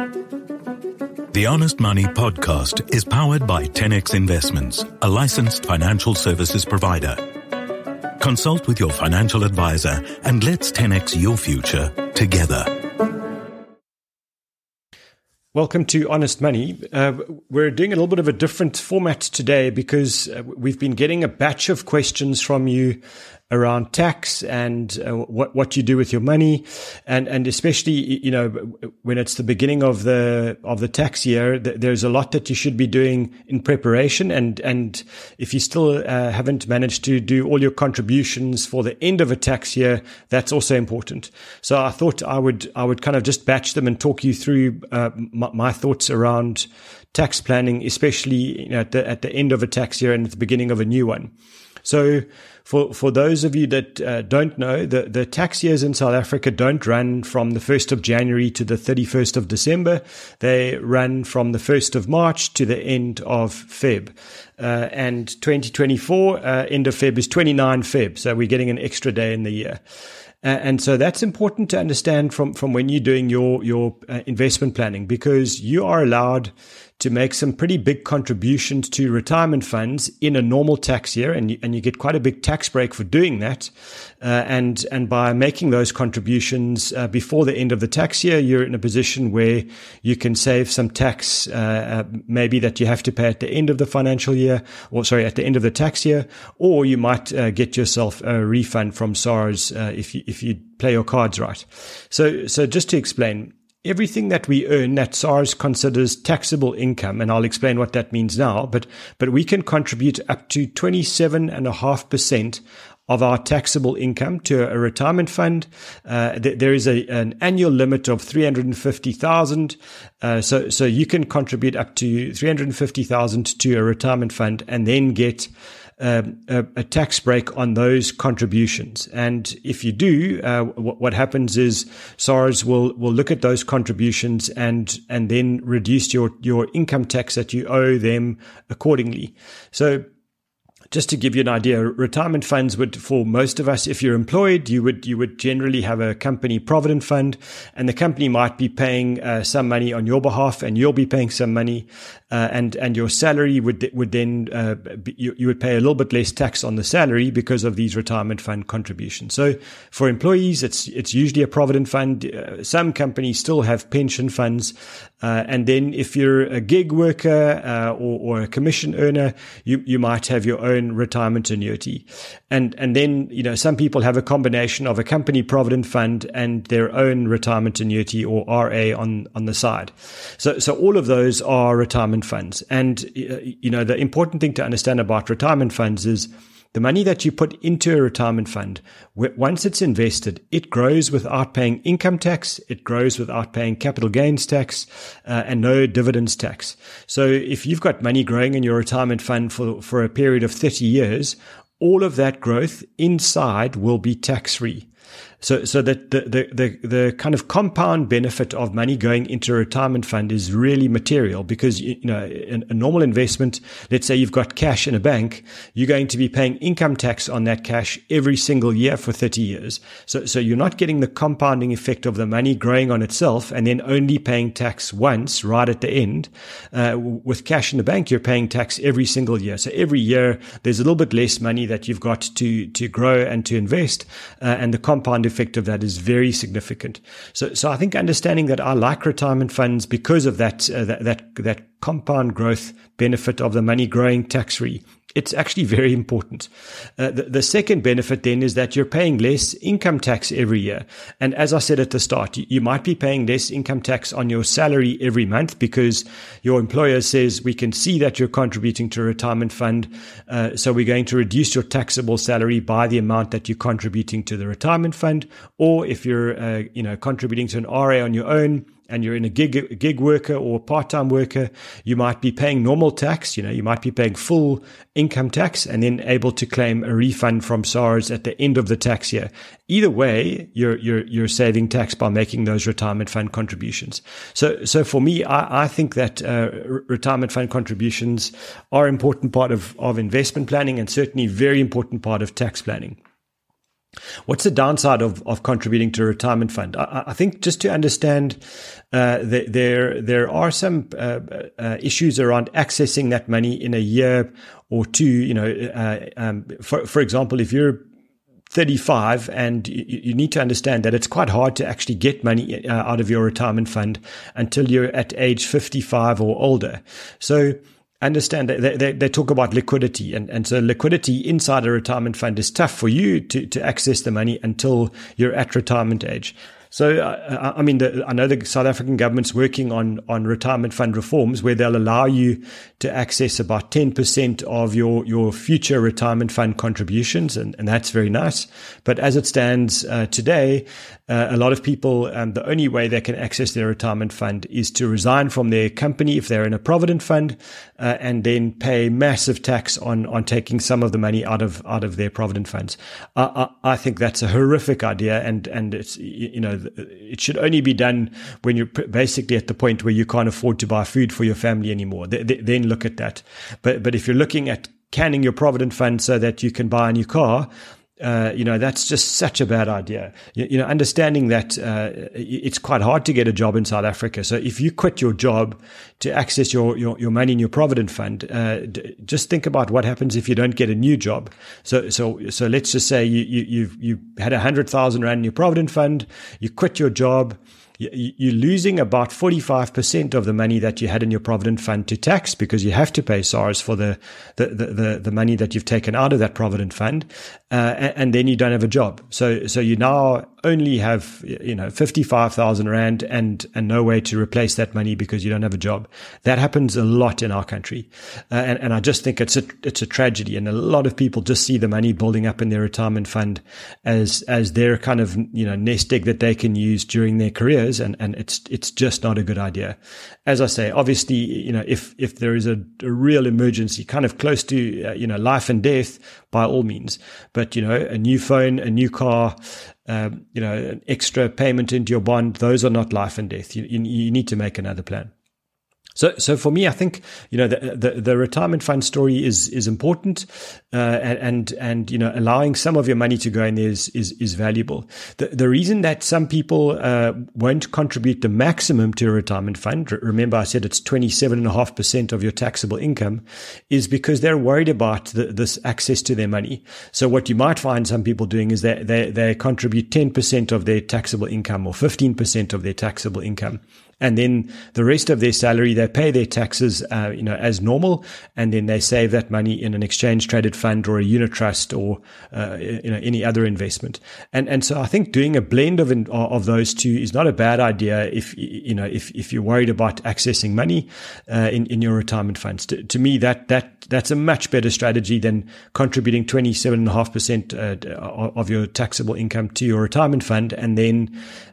The Honest Money podcast is powered by 10x Investments, a licensed financial services provider. Consult with your financial advisor and let's 10x your future together. Welcome to Honest Money. Uh, we're doing a little bit of a different format today because uh, we've been getting a batch of questions from you around tax and uh, what what you do with your money, and and especially you know when it's the beginning of the of the tax year, th- there's a lot that you should be doing in preparation, and and if you still uh, haven't managed to do all your contributions for the end of a tax year, that's also important. So I thought I would I would kind of just batch them and talk you through uh, my, my thoughts around tax planning, especially you know, at the at the end of a tax year and at the beginning of a new one. So for, for those of you that uh, don't know, the, the tax years in South Africa don't run from the 1st of January to the 31st of December. They run from the 1st of March to the end of Feb. Uh, and 2024, uh, end of Feb is 29 Feb. So we're getting an extra day in the year. Uh, and so that's important to understand from, from when you're doing your, your uh, investment planning because you are allowed to make some pretty big contributions to retirement funds in a normal tax year, and you, and you get quite a big tax break for doing that. Uh, and and by making those contributions uh, before the end of the tax year, you're in a position where you can save some tax, uh, uh maybe that you have to pay at the end of the financial year, or sorry, at the end of the tax year, or you might uh, get yourself a refund from SARS uh, if you if you play your cards right. So so just to explain everything that we earn that SARS considers taxable income, and I'll explain what that means now, but, but we can contribute up to 27.5% of our taxable income to a retirement fund. Uh, th- there is a, an annual limit of 350,000. Uh, so, so you can contribute up to 350,000 to a retirement fund and then get um, a, a, tax break on those contributions. And if you do, uh, what, what, happens is SARS will will look at those contributions and and then reduce your your income tax that you owe them accordingly. So just to give you an idea, retirement funds would, for most of us, if you're employed, you would you would generally have a company provident fund, and the company might be paying uh, some money on your behalf, and you'll be paying some money, uh, and and your salary would would then uh, be, you, you would pay a little bit less tax on the salary because of these retirement fund contributions. So for employees, it's it's usually a provident fund. Uh, some companies still have pension funds, uh, and then if you're a gig worker uh, or, or a commission earner, you you might have your own own retirement annuity. And, and then, you know, some people have a combination of a company provident fund and their own retirement annuity or RA on, on the side. So, so all of those are retirement funds. And, you know, the important thing to understand about retirement funds is the money that you put into a retirement fund, once it's invested, it grows without paying income tax, it grows without paying capital gains tax, uh, and no dividends tax. So if you've got money growing in your retirement fund for, for a period of 30 years, all of that growth inside will be tax free. So, so that the, the, the, the, kind of compound benefit of money going into a retirement fund is really material because, you know, a, a normal investment, let's say you've got cash in a bank, you're going to be paying income tax on that cash every single year for 30 years. So, so you're not getting the compounding effect of the money growing on itself and then only paying tax once right at the end. Uh, with cash in the bank, you're paying tax every single year. So every year there's a little bit less money that you've got to, to grow and to invest. Uh, and the compound effect of that is very significant. So, so I think understanding that I like retirement funds because of that, uh, that, that, that compound growth benefit of the money growing tax free it's actually very important. Uh, the, the, second benefit then is that you're paying less income tax every year. And as I said at the start, you, you, might be paying less income tax on your salary every month because your employer says we can see that you're contributing to a retirement fund. Uh, so we're going to reduce your taxable salary by the amount that you're contributing to the retirement fund. Or if you're, uh, you know, contributing to an RA on your own, and you're in a gig gig worker or part-time worker, you might be paying normal tax, you know, you might be paying full income tax and then able to claim a refund from SARS at the end of the tax year. Either way, you're you're you're saving tax by making those retirement fund contributions. So so for me, I, I think that uh, retirement fund contributions are an important part of of investment planning and certainly very important part of tax planning. What's the downside of, of contributing to a retirement fund? I, I think just to understand, uh, the, there there are some uh, uh, issues around accessing that money in a year or two. You know, uh, um, for for example, if you're 35 and you, you, need to understand that it's quite hard to actually get money uh, out of your retirement fund until you're at age 55 or older. So understand that they, they, they, talk about liquidity and, and so liquidity inside a retirement fund is tough for you to, to access the money until you're at retirement age. So, uh, I mean, the, I know the South African government's working on, on retirement fund reforms where they'll allow you to access about 10% of your, your future retirement fund contributions. And, and that's very nice. But as it stands uh, today, uh, a lot of people, um, the only way they can access their retirement fund is to resign from their company if they're in a provident fund, uh, and then pay massive tax on on taking some of the money out of out of their provident funds. I, I, I think that's a horrific idea, and and it's you know it should only be done when you're basically at the point where you can't afford to buy food for your family anymore. then look at that. But but if you're looking at canning your provident fund so that you can buy a new car, uh, you know, that's just such a bad idea. You, you know, understanding that uh, it's quite hard to get a job in South Africa. So if you quit your job to access your, your, your money in your provident fund, uh, d- just think about what happens if you don't get a new job. So so so let's just say you you you you had a hundred thousand rand in your provident fund, you quit your job you're losing about 45% of the money that you had in your provident fund to tax because you have to pay SARS for the, the, the, the money that you've taken out of that provident fund. Uh, and then you don't have a job. So, so you now only have, you know, 55,000 Rand and, and no way to replace that money because you don't have a job. That happens a lot in our country. Uh, and, and I just think it's a, it's a tragedy. And a lot of people just see the money building up in their retirement fund as, as their kind of, you know, nest egg that they can use during their careers and, and it's, it's just not a good idea. As I say, obviously, you know, if, if there is a, a real emergency kind of close to, uh, you know, life and death, by all means, but, you know, a new phone, a new car, um, you know, an extra payment into your bond, those are not life and death. You, you, you need to make another plan. So, so for me, I think you know the the, the retirement fund story is is important, uh, and and you know allowing some of your money to go in there is is, is valuable. The the reason that some people uh, won't contribute the maximum to a retirement fund, remember I said it's twenty seven and a half percent of your taxable income, is because they're worried about the, this access to their money. So what you might find some people doing is that they they contribute ten percent of their taxable income or fifteen percent of their taxable income and then the rest of their salary they pay their taxes uh, you know as normal. And then they save that money in an exchange traded fund or a unit trust or uh, you know any other investment. And and so I think doing a blend of of those two is not a bad idea if you know if if you're worried about accessing money uh, in in your retirement funds. To, to, me that that that's a much better strategy than contributing 27.5% uh, of your taxable income to your retirement fund and then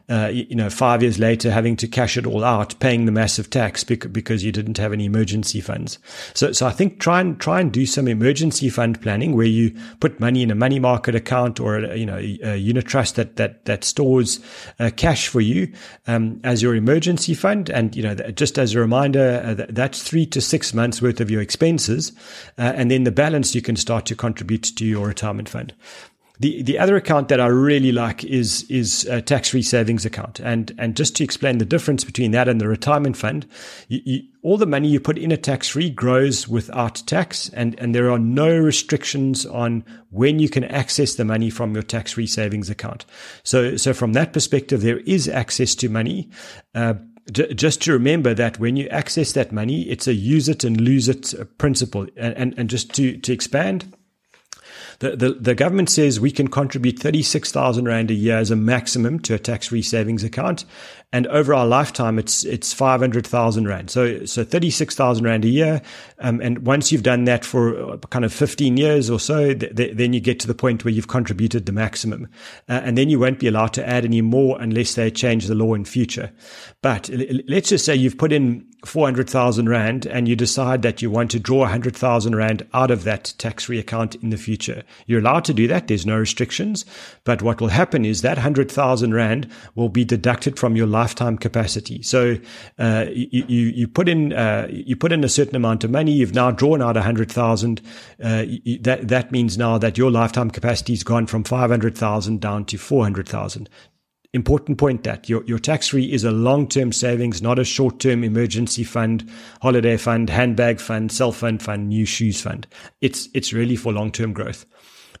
uh, you know, five years later having to cash it all out, paying the massive tax because you didn't have any emergency funds. So, so I think try and try and do some emergency fund planning where you put money in a money market account or a, you know a unit trust that that that stores uh, cash for you um, as your emergency fund. And you know, just as a reminder, uh, that's three to six months worth of your expenses, uh, and then the balance you can start to contribute to your retirement fund. The the other account that I really like is is a tax free savings account, and and just to explain the difference between that and the retirement fund, you, you, all the money you put in a tax free grows without tax, and and there are no restrictions on when you can access the money from your tax free savings account. So so from that perspective, there is access to money. Uh, just to remember that when you access that money, it's a use it and lose it principle. And, and, and just to, to expand, the, the, the government says we can contribute 36,000 Rand a year as a maximum to a tax free savings account. And over our lifetime, it's, it's 500,000 Rand. So, so 36,000 Rand a year. Um, and once you've done that for uh, kind of 15 years or so, th- th- then you get to the point where you've contributed the maximum. Uh, and then you won't be allowed to add any more unless they change the law in future. But let's just say you've put in 400,000 Rand and you decide that you want to draw 100,000 Rand out of that tax free account in the future. You're allowed to do that. There's no restrictions. But what will happen is that 100,000 Rand will be deducted from your lifetime capacity. So uh, you, you, you put in uh, you put in a certain amount of money. You've now drawn out a hundred thousand. Uh, that that means now that your lifetime capacity has gone from five hundred thousand down to four hundred thousand important point that your, your tax free is a long term savings, not a short term emergency fund, holiday fund, handbag fund, cell phone fund, new shoes fund. It's, it's really for long term growth.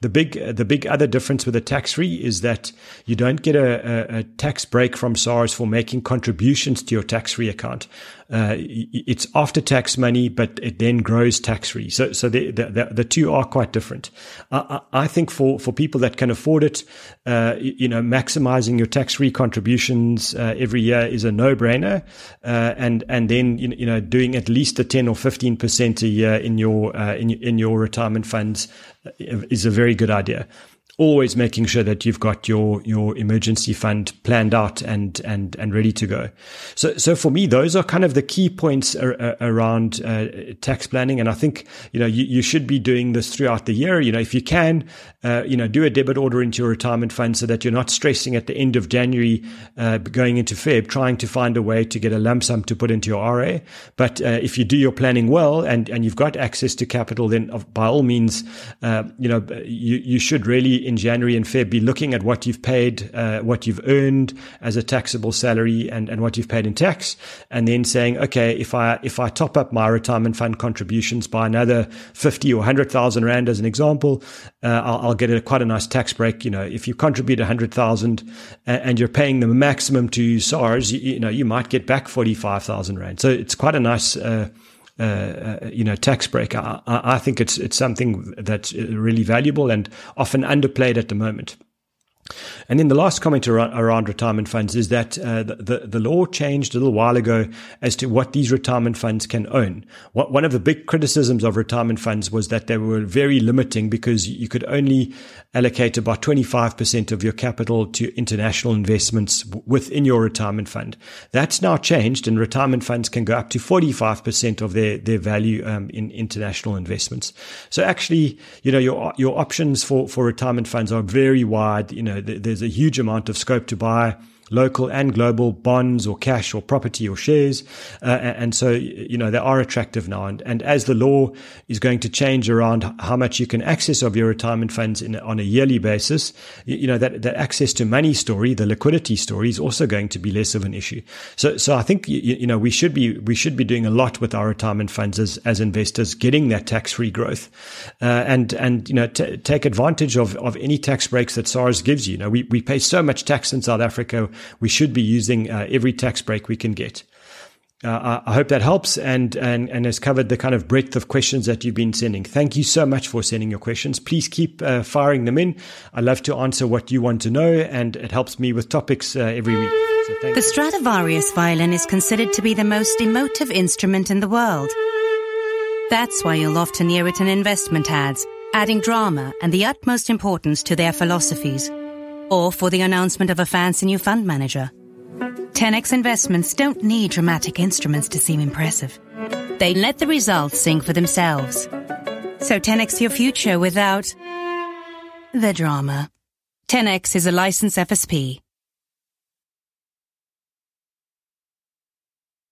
The big, the big other difference with a tax free is that you don't get a, a, a, tax break from SARS for making contributions to your tax free account. Uh, it's after tax money, but it then grows tax free. So, so the, the, the, two are quite different. I, I, think for, for people that can afford it, uh, you know, maximizing your tax free contributions uh, every year is a no brainer. Uh, and, and then, you know, doing at least a 10 or 15% a year in your, uh, in, in your retirement funds is a very good idea always making sure that you've got your your emergency fund planned out and and and ready to go. So so for me, those are kind of the key points ar- around uh, tax planning, and I think you know you, you should be doing this throughout the year. You know, if you can, uh, you know, do a debit order into your retirement fund so that you're not stressing at the end of January, uh, going into Feb, trying to find a way to get a lump sum to put into your RA. But uh, if you do your planning well and and you've got access to capital, then by all means, uh, you know, you you should really in January and Feb be looking at what you've paid, uh, what you've earned as a taxable salary and, and what you've paid in tax. And then saying, okay, if I, if I top up my retirement fund contributions by another 50 or 100,000 Rand as an example, uh, I'll, I'll, get a, quite a nice tax break. You know, if you contribute 100,000 and, and you're paying the maximum to SARS, you, you know, you might get back 45,000 Rand. So it's quite a nice, uh, uh, uh, you know, tax break. I, I think it's it's something that's really valuable and often underplayed at the moment. And then the last comment around, retirement funds is that uh, the, the law changed a little while ago as to what these retirement funds can own. What, one of the big criticisms of retirement funds was that they were very limiting because you could only allocate about 25% of your capital to international investments within your retirement fund. That's now changed and retirement funds can go up to 45% of their, their value um, in international investments. So actually, you know, your, your options for, for retirement funds are very wide. You know, there's a huge amount of scope to buy local and global bonds or cash or property or shares. Uh, and so, you know, they are attractive now. And, and as the law is going to change around how much you can access of your retirement funds in, on a yearly basis, you, know, that, that access to money story, the liquidity story is also going to be less of an issue. So, so I think, you, you know, we should be, we should be doing a lot with our retirement funds as, as investors, getting that tax free growth, uh, and, and, you know, t- take advantage of, of any tax breaks that SARS gives you. You know, we, we pay so much tax in South Africa we should be using uh, every tax break we can get. Uh, I hope that helps and, and, and has covered the kind of breadth of questions that you've been sending. Thank you so much for sending your questions. Please keep uh, firing them in. I love to answer what you want to know, and it helps me with topics uh, every week. So the Stradivarius violin is considered to be the most emotive instrument in the world. That's why you'll often hear it in investment ads, adding drama and the utmost importance to their philosophies or for the announcement of a fancy new fund manager. 10x investments don't need dramatic instruments to seem impressive. They let the results sing for themselves. So 10x your future without the drama. 10x is a licensed FSP.